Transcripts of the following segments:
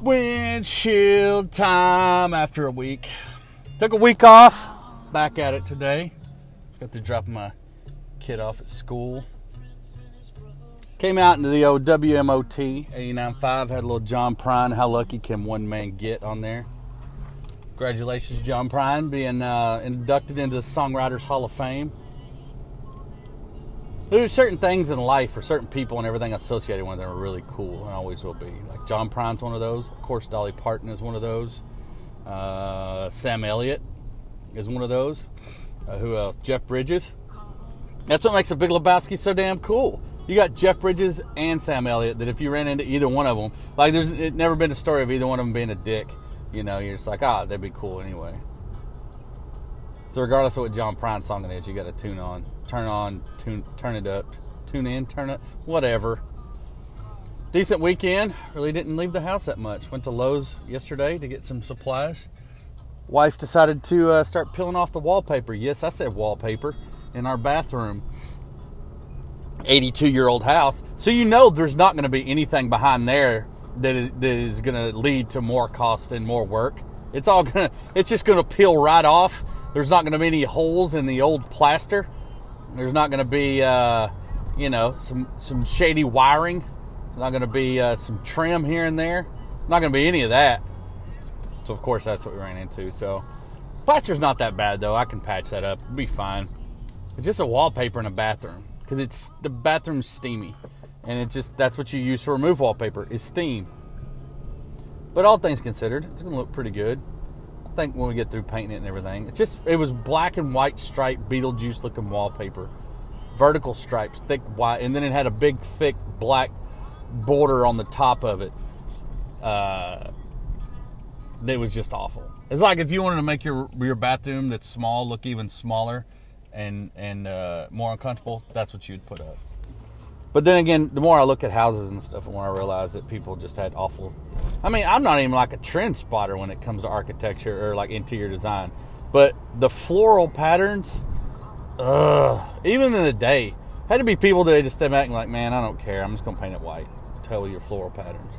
Windshield time after a week. Took a week off. Back at it today. Got to drop my kid off at school. Came out into the old WMOT 89.5. Had a little John Prine. How lucky can one man get on there? Congratulations, John Prine, being uh, inducted into the Songwriters Hall of Fame. There's certain things in life or certain people and everything associated with them are really cool and always will be. Like John Prine's one of those. Of course, Dolly Parton is one of those. Uh, Sam Elliott is one of those. Uh, who else? Jeff Bridges. That's what makes the Big Lebowski so damn cool. You got Jeff Bridges and Sam Elliott. That if you ran into either one of them, like there's it never been a story of either one of them being a dick. You know, you're just like, ah, that'd be cool anyway. So regardless of what John Prine's song it is, you got to tune on, turn on, tune, turn it up, tune in, turn it, whatever. Decent weekend. Really didn't leave the house that much. Went to Lowe's yesterday to get some supplies. Wife decided to uh, start peeling off the wallpaper. Yes, I said wallpaper in our bathroom. 82 year old house. So you know there's not going to be anything behind there that is, that is going to lead to more cost and more work. It's all going to, it's just going to peel right off. There's not going to be any holes in the old plaster. There's not going to be, uh, you know, some, some shady wiring. It's not going to be uh, some trim here and there. It's Not going to be any of that. So of course that's what we ran into. So plaster's not that bad though. I can patch that up. It'll be fine. It's just a wallpaper in a bathroom because it's the bathroom's steamy, and it just that's what you use to remove wallpaper is steam. But all things considered, it's gonna look pretty good. Think when we get through painting it and everything, it's just it was black and white striped Beetlejuice looking wallpaper, vertical stripes, thick white, and then it had a big thick black border on the top of it. Uh, that was just awful. It's like if you wanted to make your your bathroom that's small look even smaller and and uh, more uncomfortable, that's what you'd put up. But then again, the more I look at houses and stuff, the more I realize that people just had awful. I mean, I'm not even like a trend spotter when it comes to architecture or like interior design, but the floral patterns, ugh, even in the day, had to be people that just step back and like, man, I don't care. I'm just gonna paint it white. Tell your floral patterns.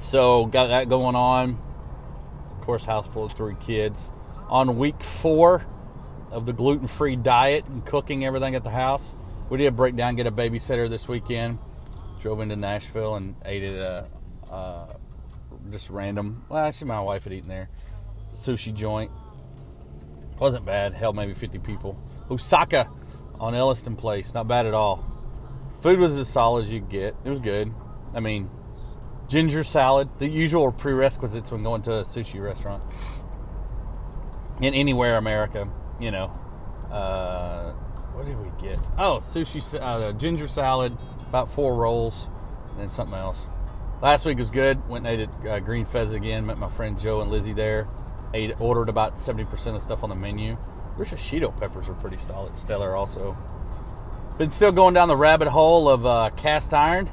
So got that going on. Of course, house full of three kids. On week four of the gluten-free diet and cooking everything at the house, we did break down, get a babysitter this weekend. Drove into Nashville and ate at a uh, just random. Well, actually, my wife had eaten there. Sushi joint. Wasn't bad. Held maybe 50 people. Osaka on Elliston Place. Not bad at all. Food was as solid as you get. It was good. I mean, ginger salad, the usual prerequisites when going to a sushi restaurant in anywhere America. You know, uh, what did we get? Oh, sushi, uh, ginger salad, about four rolls, and then something else. Last week was good. Went and ate at uh, Green Fez again. Met my friend Joe and Lizzie there. Ate, ordered about seventy percent of stuff on the menu. Their shishito peppers are pretty stellar, also. Been still going down the rabbit hole of uh, cast iron.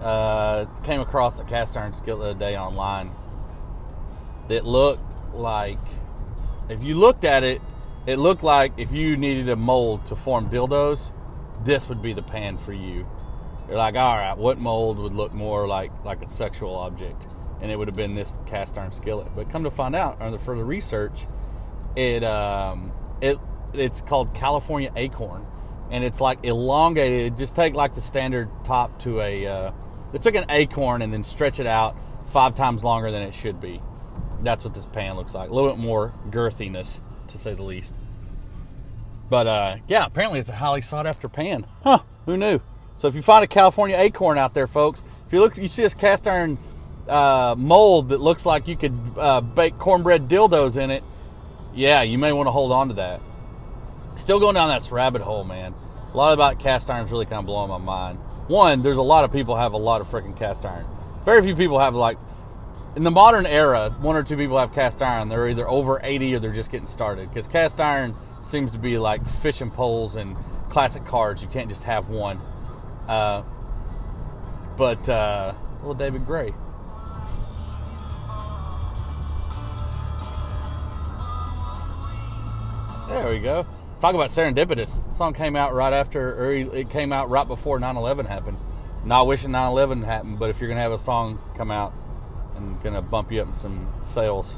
Uh, came across a cast iron skillet the day online that looked like, if you looked at it, it looked like if you needed a mold to form dildos, this would be the pan for you. You're like, all right, what mold would look more like like a sexual object? And it would have been this cast iron skillet. But come to find out, under further research, it um, it it's called California acorn, and it's like elongated. Just take like the standard top to a. Uh, it's like an acorn and then stretch it out five times longer than it should be. That's what this pan looks like. A little bit more girthiness, to say the least. But uh, yeah, apparently it's a highly sought after pan. Huh? Who knew? So if you find a California acorn out there, folks, if you look, you see this cast iron uh, mold that looks like you could uh, bake cornbread dildos in it. Yeah, you may want to hold on to that. Still going down that rabbit hole, man. A lot about cast irons really kind of blowing my mind. One, there's a lot of people have a lot of freaking cast iron. Very few people have like in the modern era, one or two people have cast iron. They're either over 80 or they're just getting started. Because cast iron seems to be like fishing poles and classic cars. You can't just have one. Uh, but uh, little David Gray. There we go. Talk about serendipitous. The song came out right after, or it came out right before 9/11 happened. not wishing 9/11 happened, but if you're gonna have a song come out gonna bump you up in some sales,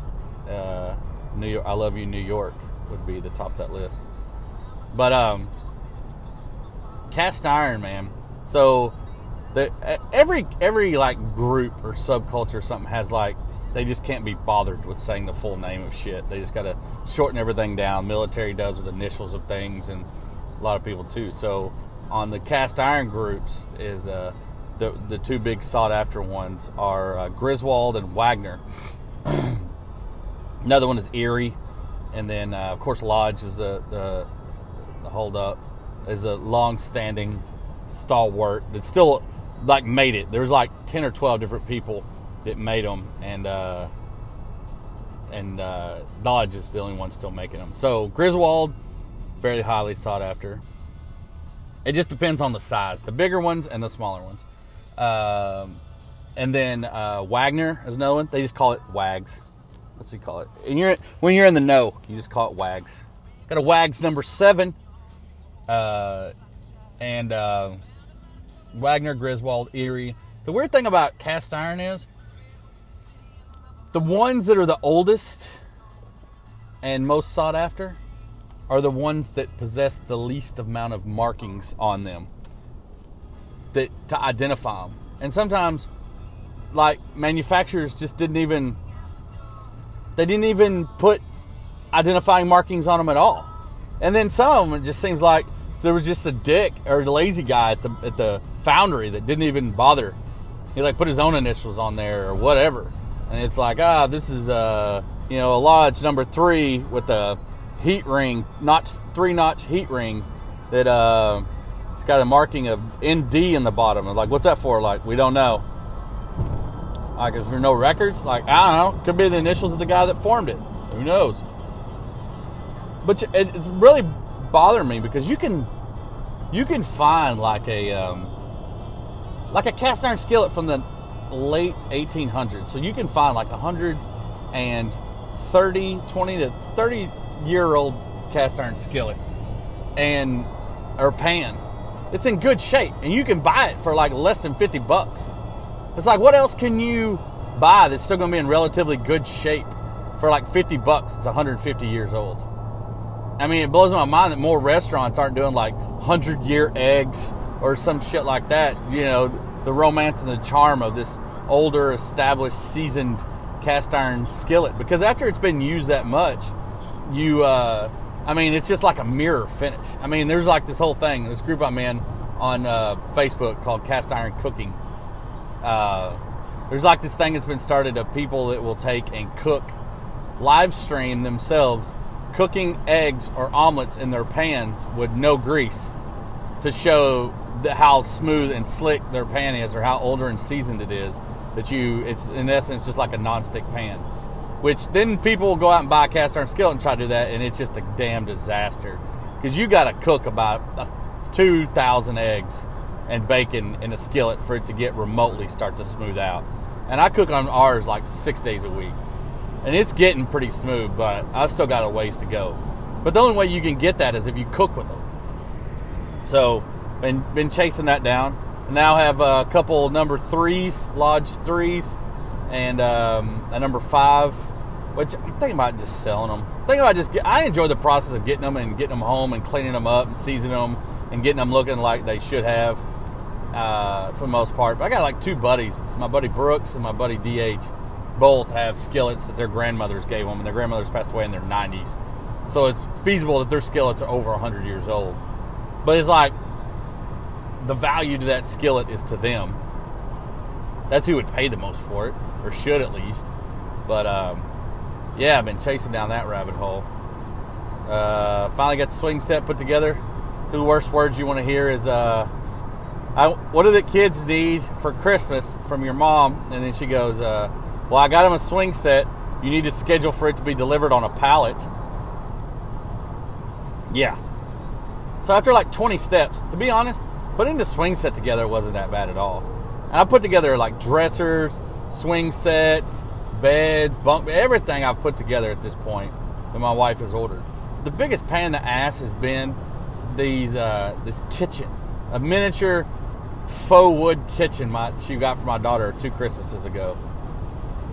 uh, New York, I love you, New York would be the top of that list. But um, cast iron, man. So the every every like group or subculture or something has like they just can't be bothered with saying the full name of shit. They just got to shorten everything down. Military does with initials of things, and a lot of people too. So on the cast iron groups is uh, the the two big sought after ones are uh, Griswold and Wagner. Another one is Erie, and then uh, of course Lodge is a hold up is a long standing stalwart that still like made it. There was like ten or twelve different people that made them, and uh, and uh, Lodge is the only one still making them. So Griswold, fairly highly sought after. It just depends on the size, the bigger ones and the smaller ones. Um, and then uh, Wagner is another one. They just call it Wags. What's he call it? And you're when you're in the know, you just call it Wags. Got a Wags number seven, uh, and uh, Wagner, Griswold, Erie. The weird thing about cast iron is the ones that are the oldest and most sought after are the ones that possess the least amount of markings on them that to identify them. And sometimes like manufacturers just didn't even they didn't even put identifying markings on them at all. And then some it just seems like there was just a dick or a lazy guy at the at the foundry that didn't even bother. He like put his own initials on there or whatever. And it's like, ah, this is uh you know, a lodge number three with a heat ring, notch three notch heat ring that uh it's got a marking of ND in the bottom. And like, what's that for? Like, we don't know. Like, is there no records? Like, I don't know. Could be the initials of the guy that formed it. Who knows? But it's really bothering me because you can you can find like a um, like a cast iron skillet from the late 1800s. So you can find like a hundred and 30, 20 to 30 year old cast iron skillet and or pan. It's in good shape and you can buy it for like less than 50 bucks. It's like what else can you buy that's still going to be in relatively good shape for like 50 bucks? It's 150 years old. I mean, it blows my mind that more restaurants aren't doing like 100 year eggs or some shit like that. You know, the romance and the charm of this older, established, seasoned cast iron skillet. Because after it's been used that much, you, uh, I mean, it's just like a mirror finish. I mean, there's like this whole thing, this group I'm in on uh, Facebook called Cast Iron Cooking. Uh, there's like this thing that's been started of people that will take and cook, live stream themselves cooking eggs or omelets in their pans with no grease to show how smooth and slick their pan is or how older and seasoned it is that you it's in essence just like a non-stick pan which then people will go out and buy a cast iron skillet and try to do that and it's just a damn disaster because you got to cook about 2000 eggs and bacon in a skillet for it to get remotely start to smooth out and i cook on ours like six days a week and it's getting pretty smooth, but I still got a ways to go. But the only way you can get that is if you cook with them. So, been been chasing that down. Now have a couple number threes, lodge threes, and um, a number five, which I'm thinking about just selling them. I'm about just get, I enjoy the process of getting them and getting them home and cleaning them up and seasoning them and getting them looking like they should have uh, for the most part. But I got like two buddies, my buddy Brooks and my buddy DH both have skillets that their grandmothers gave them, and their grandmothers passed away in their 90s. So it's feasible that their skillets are over 100 years old. But it's like the value to that skillet is to them. That's who would pay the most for it, or should at least. But um, yeah, I've been chasing down that rabbit hole. Uh, finally got the swing set put together. Two worst words you want to hear is, uh, I, "What do the kids need for Christmas from your mom?" And then she goes, uh, well, I got him a swing set. You need to schedule for it to be delivered on a pallet. Yeah. So after like 20 steps, to be honest, putting the swing set together wasn't that bad at all. And I put together like dressers, swing sets, beds, bunk, everything I've put together at this point that my wife has ordered. The biggest pain in the ass has been these uh, this kitchen, a miniature faux wood kitchen my, she got for my daughter two Christmases ago.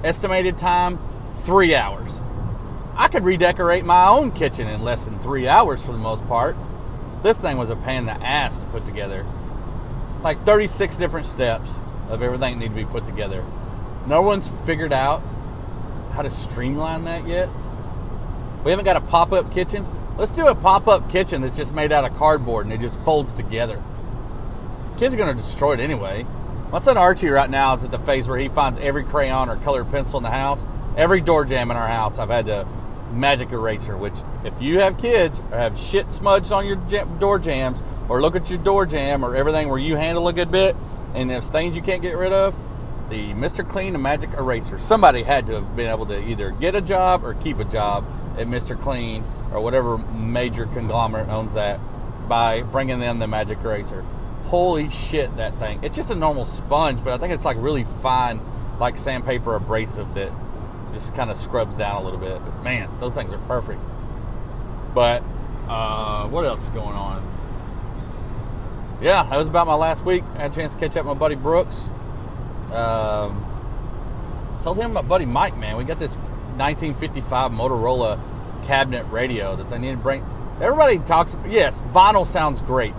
Estimated time, three hours. I could redecorate my own kitchen in less than three hours for the most part. This thing was a pain in the ass to put together. Like 36 different steps of everything that need to be put together. No one's figured out how to streamline that yet. We haven't got a pop up kitchen. Let's do a pop up kitchen that's just made out of cardboard and it just folds together. Kids are going to destroy it anyway. My son Archie right now is at the phase where he finds every crayon or colored pencil in the house, every door jamb in our house. I've had to magic eraser, which if you have kids or have shit smudged on your door jambs or look at your door jamb or everything where you handle a good bit and have stains you can't get rid of, the Mr. Clean and Magic Eraser. Somebody had to have been able to either get a job or keep a job at Mr. Clean or whatever major conglomerate owns that by bringing them the Magic Eraser. Holy shit, that thing. It's just a normal sponge, but I think it's like really fine, like sandpaper abrasive that just kind of scrubs down a little bit. But man, those things are perfect. But uh, what else is going on? Yeah, that was about my last week. I had a chance to catch up with my buddy Brooks. Um, told him my buddy Mike, man, we got this 1955 Motorola cabinet radio that they need to bring. Everybody talks. Yes, vinyl sounds great,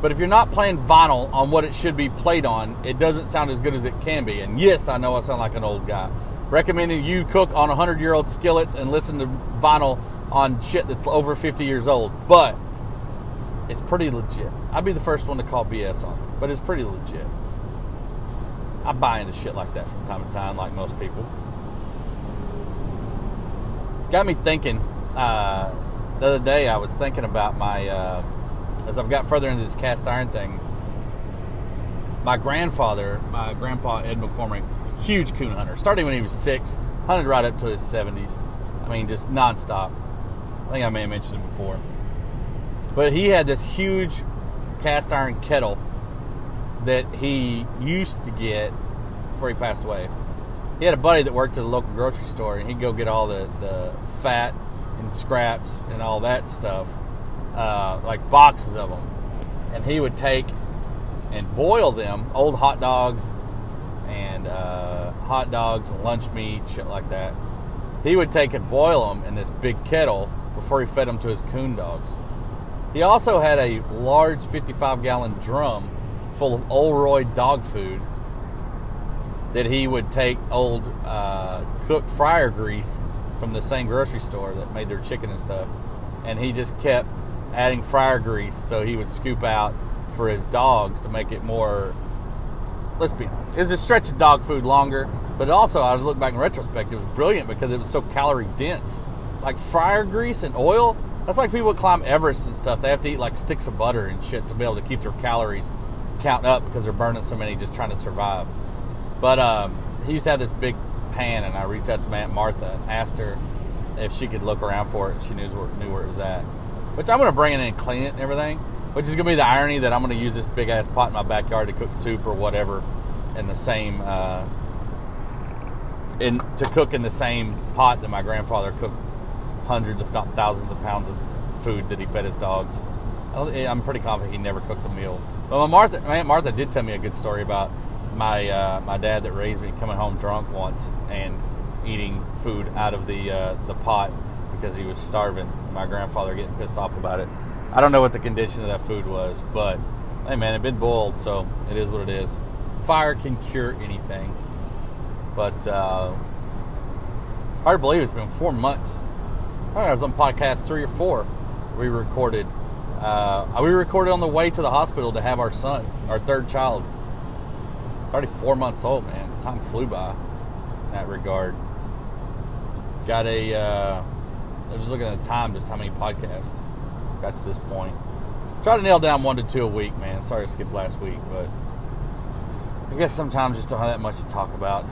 but if you're not playing vinyl on what it should be played on, it doesn't sound as good as it can be. And yes, I know I sound like an old guy. Recommending you cook on 100 year old skillets and listen to vinyl on shit that's over 50 years old, but it's pretty legit. I'd be the first one to call BS on it, but it's pretty legit. I buy into shit like that from time to time, like most people. Got me thinking. Uh, the other day, I was thinking about my uh, as I've got further into this cast iron thing. My grandfather, my grandpa Ed McCormick, huge coon hunter. Starting when he was six, hunted right up to his seventies. I mean, just nonstop. I think I may have mentioned it before. But he had this huge cast iron kettle that he used to get before he passed away. He had a buddy that worked at a local grocery store, and he'd go get all the, the fat and scraps and all that stuff, uh, like boxes of them. And he would take and boil them, old hot dogs and uh, hot dogs and lunch meat, shit like that. He would take and boil them in this big kettle before he fed them to his coon dogs. He also had a large 55 gallon drum full of Old Roy dog food that he would take old uh, cooked fryer grease from the same grocery store that made their chicken and stuff, and he just kept adding fryer grease so he would scoop out for his dogs to make it more. Let's be honest, it was a stretch of dog food longer, but also I look back in retrospect, it was brilliant because it was so calorie dense. Like fryer grease and oil, that's like people climb Everest and stuff. They have to eat like sticks of butter and shit to be able to keep their calories count up because they're burning so many just trying to survive. But um, he used to have this big pan, and I reached out to my Aunt Martha and asked her if she could look around for it. She knew where, knew where it was at. Which I'm going to bring it in and clean it and everything. Which is going to be the irony that I'm going to use this big ass pot in my backyard to cook soup or whatever in the same. Uh, in, to cook in the same pot that my grandfather cooked hundreds, if not thousands, of pounds of food that he fed his dogs. I'm pretty confident he never cooked a meal. My Martha, my Aunt Martha did tell me a good story about my uh, my dad that raised me coming home drunk once and eating food out of the uh, the pot because he was starving. My grandfather getting pissed off about it. I don't know what the condition of that food was, but hey man, it been boiled, so it is what it is. Fire can cure anything. But uh, hard to believe it's been four months. I know, I was on podcast three or four. We recorded. Uh, we recorded on the way to the hospital to have our son, our third child. Already four months old, man. Time flew by in that regard. Got a. Uh, I was looking at the time, just how many podcasts got to this point. Try to nail down one to two a week, man. Sorry to skip last week, but I guess sometimes just don't have that much to talk about.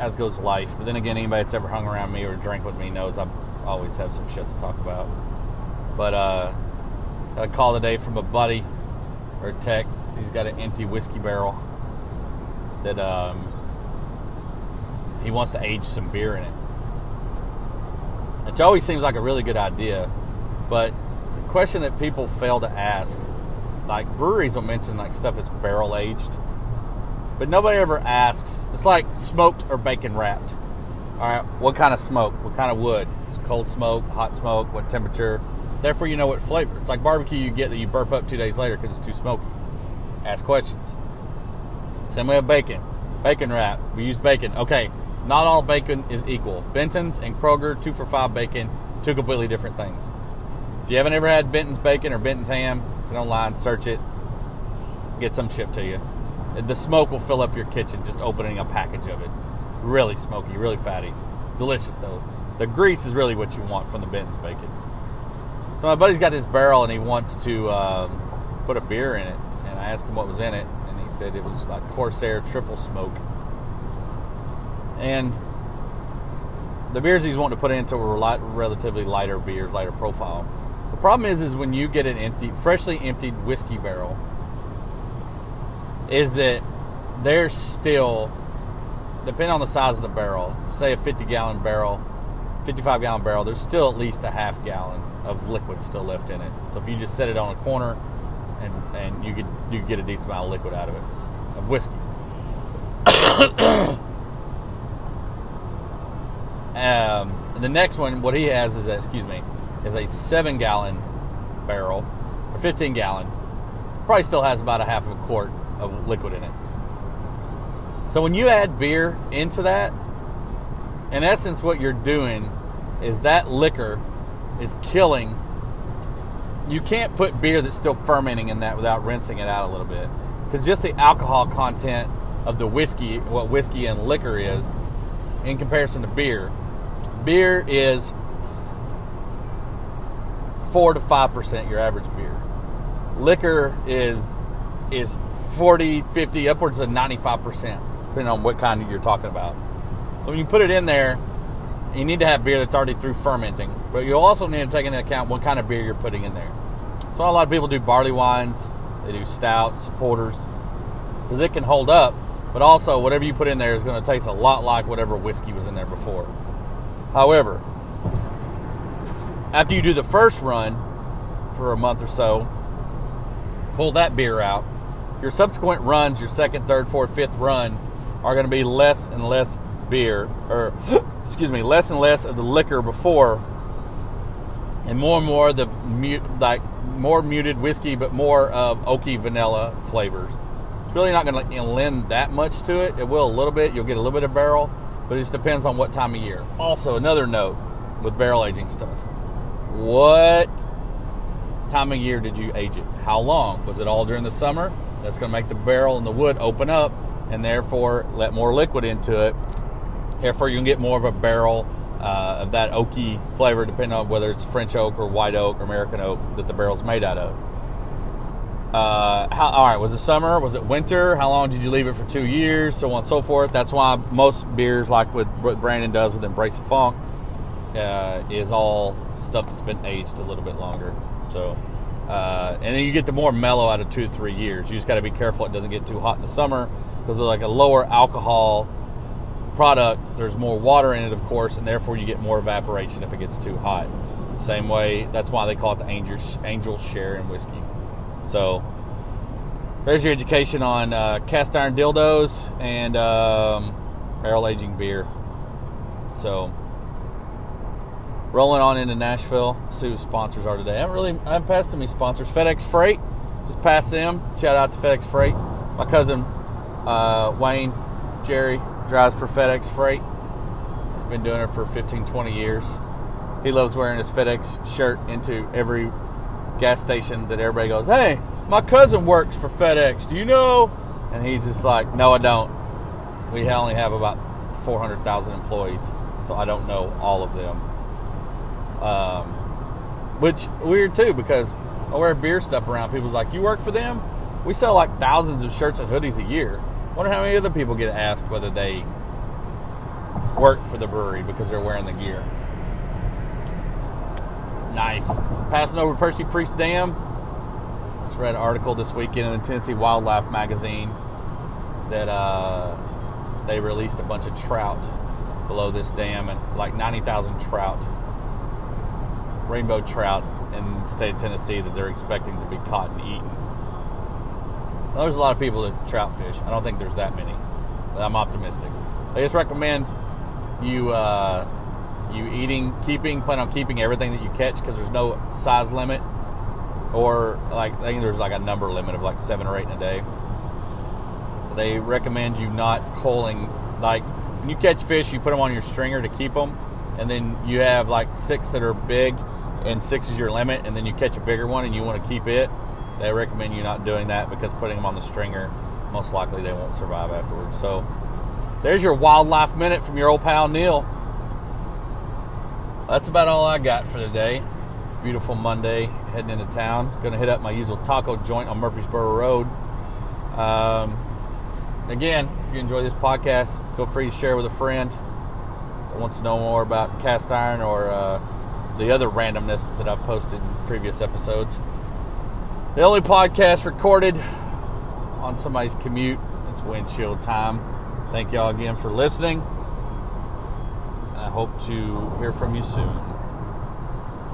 As goes life. But then again, anybody that's ever hung around me or drank with me knows I always have some shit to talk about. But uh, got a call today from a buddy or a text. He's got an empty whiskey barrel that um, he wants to age some beer in it. Which always seems like a really good idea, but the question that people fail to ask like breweries will mention like stuff is barrel aged, but nobody ever asks. It's like smoked or bacon wrapped. All right, what kind of smoke? What kind of wood? Cold smoke, hot smoke, what temperature? Therefore, you know what flavor. It's like barbecue you get that you burp up two days later because it's too smoky. Ask questions. Same way with bacon. Bacon wrap. We use bacon. Okay, not all bacon is equal. Benton's and Kroger, two for five bacon, two completely different things. If you haven't ever had Benton's bacon or Benton's ham, get online, search it, get some shipped to you. The smoke will fill up your kitchen just opening a package of it. Really smoky, really fatty. Delicious though. The grease is really what you want from the Benton's bacon. So my buddy's got this barrel and he wants to um, put a beer in it. And I asked him what was in it, and he said it was like Corsair Triple Smoke. And the beers he's wanting to put into were light, relatively lighter beers, lighter profile. The problem is, is when you get an empty, freshly emptied whiskey barrel, is that there's still, depending on the size of the barrel, say a 50 gallon barrel, 55 gallon barrel, there's still at least a half gallon of liquid still left in it. So if you just set it on a corner, and and you could you could get a decent amount of liquid out of it, of whiskey. um, and the next one, what he has is a, excuse me, is a seven gallon barrel or 15 gallon. Probably still has about a half of a quart of liquid in it. So when you add beer into that, in essence, what you're doing is that liquor is killing. You can't put beer that's still fermenting in that without rinsing it out a little bit. Because just the alcohol content of the whiskey, what whiskey and liquor is, in comparison to beer, beer is 4 to 5% your average beer. Liquor is is 40, 50, upwards of 95%, depending on what kind you're talking about. So when you put it in there, you need to have beer that's already through fermenting, but you also need to take into account what kind of beer you're putting in there. So a lot of people do barley wines, they do stouts, porters, because it can hold up, but also whatever you put in there is going to taste a lot like whatever whiskey was in there before. However, after you do the first run for a month or so, pull that beer out. Your subsequent runs, your second, third, fourth, fifth run, are going to be less and less beer, or excuse me, less and less of the liquor before, and more and more the like more muted whiskey, but more of oaky vanilla flavors. It's really not going to lend that much to it. It will a little bit. You'll get a little bit of barrel, but it just depends on what time of year. Also, another note with barrel aging stuff: what time of year did you age it? How long? Was it all during the summer? That's going to make the barrel and the wood open up, and therefore let more liquid into it Therefore, you can get more of a barrel uh, of that oaky flavor, depending on whether it's French oak or white oak or American oak that the barrel's made out of. Uh, how, all right, was it summer? Was it winter? How long did you leave it for two years? So on and so forth. That's why most beers, like what Brandon does with Embrace of Funk, uh, is all stuff that's been aged a little bit longer. So, uh, and then you get the more mellow out of two to three years. You just got to be careful it doesn't get too hot in the summer because they're like a lower alcohol product, there's more water in it, of course, and therefore you get more evaporation if it gets too hot. Same way, that's why they call it the angel, angel share in whiskey. So, there's your education on uh, cast iron dildos and um, barrel aging beer. So, rolling on into Nashville. See who sponsors are today. I haven't really, I haven't passed sponsors. FedEx Freight, just pass them. Shout out to FedEx Freight. My cousin uh, Wayne, Jerry, drives for FedEx Freight. Been doing it for 15, 20 years. He loves wearing his FedEx shirt into every gas station that everybody goes, Hey, my cousin works for FedEx. Do you know? And he's just like, No, I don't. We only have about 400,000 employees, so I don't know all of them. Um, which weird too because I wear beer stuff around. People's like, "You work for them?" We sell like thousands of shirts and hoodies a year. Wonder how many other people get asked whether they work for the brewery because they're wearing the gear. Nice. Passing over Percy Priest Dam. Just read an article this weekend in the Tennessee Wildlife Magazine that uh, they released a bunch of trout below this dam and like 90,000 trout, rainbow trout in the state of Tennessee that they're expecting to be caught and eaten. There's a lot of people that trout fish. I don't think there's that many, but I'm optimistic. I just recommend you uh, you eating, keeping, plan on keeping everything that you catch because there's no size limit, or like I think there's like a number limit of like seven or eight in a day. They recommend you not culling like when you catch fish, you put them on your stringer to keep them, and then you have like six that are big, and six is your limit, and then you catch a bigger one and you want to keep it. They recommend you not doing that because putting them on the stringer, most likely they won't survive afterwards. So there's your wildlife minute from your old pal Neil. That's about all I got for today. Beautiful Monday, heading into town. Going to hit up my usual taco joint on Murfreesboro Road. Um, again, if you enjoy this podcast, feel free to share with a friend that wants to know more about cast iron or uh, the other randomness that I've posted in previous episodes. The only podcast recorded on somebody's commute. It's windshield time. Thank y'all again for listening. I hope to hear from you soon.